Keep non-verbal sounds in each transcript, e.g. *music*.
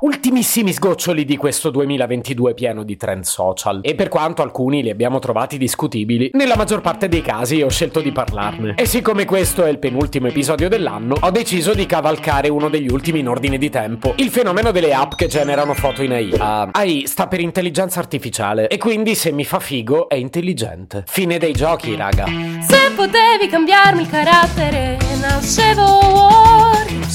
ultimissimi sgoccioli di questo 2022 pieno di trend social. E per quanto alcuni li abbiamo trovati discutibili, nella maggior parte dei casi ho scelto di parlarne. E siccome questo è il penultimo episodio dell'anno, ho deciso di cavalcare uno degli ultimi in ordine di tempo, il fenomeno delle app che generano foto in AI. Uh, ah, AI sta per intelligenza artificiale e quindi se mi fa figo è intelligente. Fine dei giochi, raga. Se potevi cambiarmi il carattere, nascevo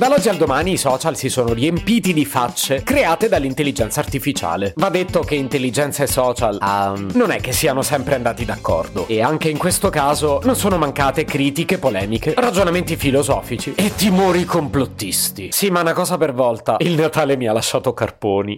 Dall'oggi al domani i social si sono riempiti di facce create dall'intelligenza artificiale. Va detto che intelligenza e social um, non è che siano sempre andati d'accordo e anche in questo caso non sono mancate critiche polemiche, ragionamenti filosofici e timori complottisti. Sì, ma una cosa per volta, il Natale mi ha lasciato carponi.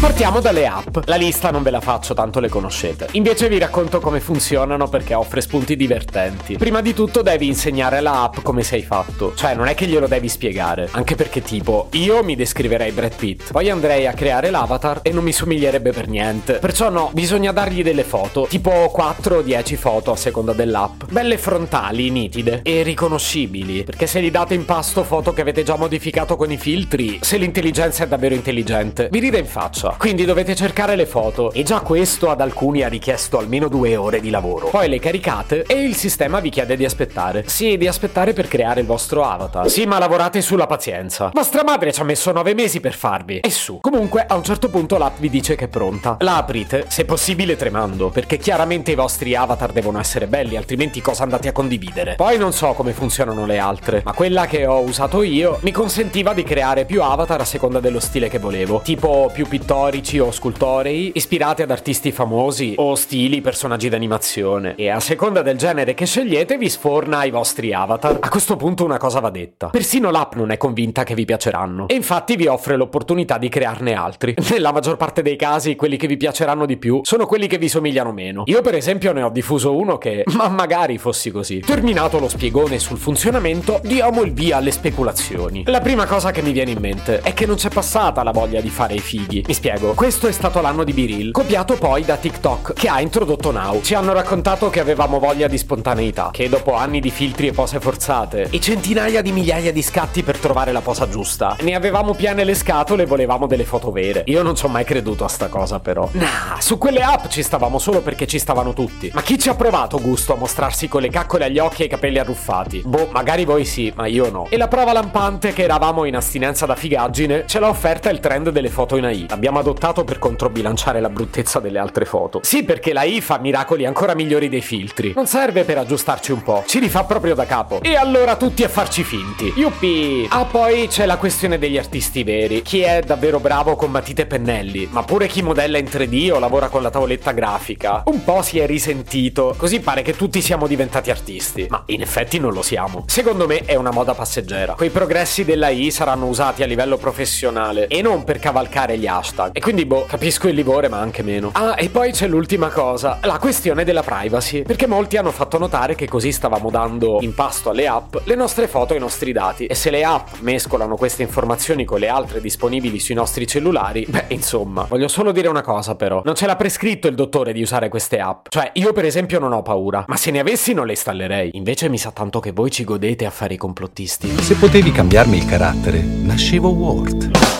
Partiamo dalle app. La lista non ve la faccio, tanto le conoscete. Invece vi racconto come funzionano perché offre spunti divertenti. Prima di tutto devi insegnare alla app come sei fatto. Cioè, non è che glielo devi spiegare. Anche perché, tipo, io mi descriverei Brad Pitt, poi andrei a creare l'avatar e non mi somiglierebbe per niente. Perciò no, bisogna dargli delle foto, tipo 4 o 10 foto a seconda dell'app. Belle frontali, nitide e riconoscibili. Perché se gli date in pasto foto che avete già modificato con i filtri, se l'intelligenza è davvero intelligente, vi ride in faccia. Quindi dovete cercare le foto e già questo ad alcuni ha richiesto almeno due ore di lavoro. Poi le caricate e il sistema vi chiede di aspettare. Sì, di aspettare per creare il vostro avatar. Sì, ma lavorate sulla pazienza. Vostra madre ci ha messo nove mesi per farvi. E su. Comunque, a un certo punto l'app vi dice che è pronta. La aprite, se possibile tremando, perché chiaramente i vostri avatar devono essere belli, altrimenti cosa andate a condividere? Poi non so come funzionano le altre, ma quella che ho usato io mi consentiva di creare più avatar a seconda dello stile che volevo. Tipo più pittorico pittorici o scultorei ispirati ad artisti famosi o stili personaggi d'animazione e a seconda del genere che scegliete vi sforna i vostri avatar. A questo punto una cosa va detta. Persino l'app non è convinta che vi piaceranno e infatti vi offre l'opportunità di crearne altri. *laughs* Nella maggior parte dei casi quelli che vi piaceranno di più sono quelli che vi somigliano meno. Io per esempio ne ho diffuso uno che, *laughs* ma magari fossi così. Terminato lo spiegone sul funzionamento, diamo il via alle speculazioni. La prima cosa che mi viene in mente è che non c'è passata la voglia di fare i fighi. Mi spiego spiego. Questo è stato l'anno di Biril, copiato poi da TikTok, che ha introdotto Now. Ci hanno raccontato che avevamo voglia di spontaneità, che dopo anni di filtri e pose forzate, e centinaia di migliaia di scatti per trovare la posa giusta, ne avevamo piene le scatole e volevamo delle foto vere. Io non ci ho mai creduto a sta cosa, però. Nah, su quelle app ci stavamo solo perché ci stavano tutti. Ma chi ci ha provato gusto a mostrarsi con le caccole agli occhi e i capelli arruffati? Boh, magari voi sì, ma io no. E la prova lampante che eravamo in astinenza da figaggine ce l'ha offerta il trend delle foto in AI. Abbiamo adottato per controbilanciare la bruttezza delle altre foto. Sì, perché la I fa miracoli ancora migliori dei filtri. Non serve per aggiustarci un po', ci rifà proprio da capo. E allora tutti a farci finti. Yuppi! Ah, poi c'è la questione degli artisti veri. Chi è davvero bravo con matite e pennelli, ma pure chi modella in 3D o lavora con la tavoletta grafica. Un po' si è risentito, così pare che tutti siamo diventati artisti. Ma in effetti non lo siamo. Secondo me è una moda passeggera. Quei progressi della I saranno usati a livello professionale e non per cavalcare gli hashtag. E quindi, boh, capisco il livore, ma anche meno. Ah, e poi c'è l'ultima cosa, la questione della privacy. Perché molti hanno fatto notare che così stavamo dando in pasto alle app le nostre foto e i nostri dati. E se le app mescolano queste informazioni con le altre disponibili sui nostri cellulari, beh, insomma, voglio solo dire una cosa però. Non ce l'ha prescritto il dottore di usare queste app. Cioè, io per esempio non ho paura, ma se ne avessi non le installerei. Invece mi sa tanto che voi ci godete a fare i complottisti. Se potevi cambiarmi il carattere, nascevo Ward.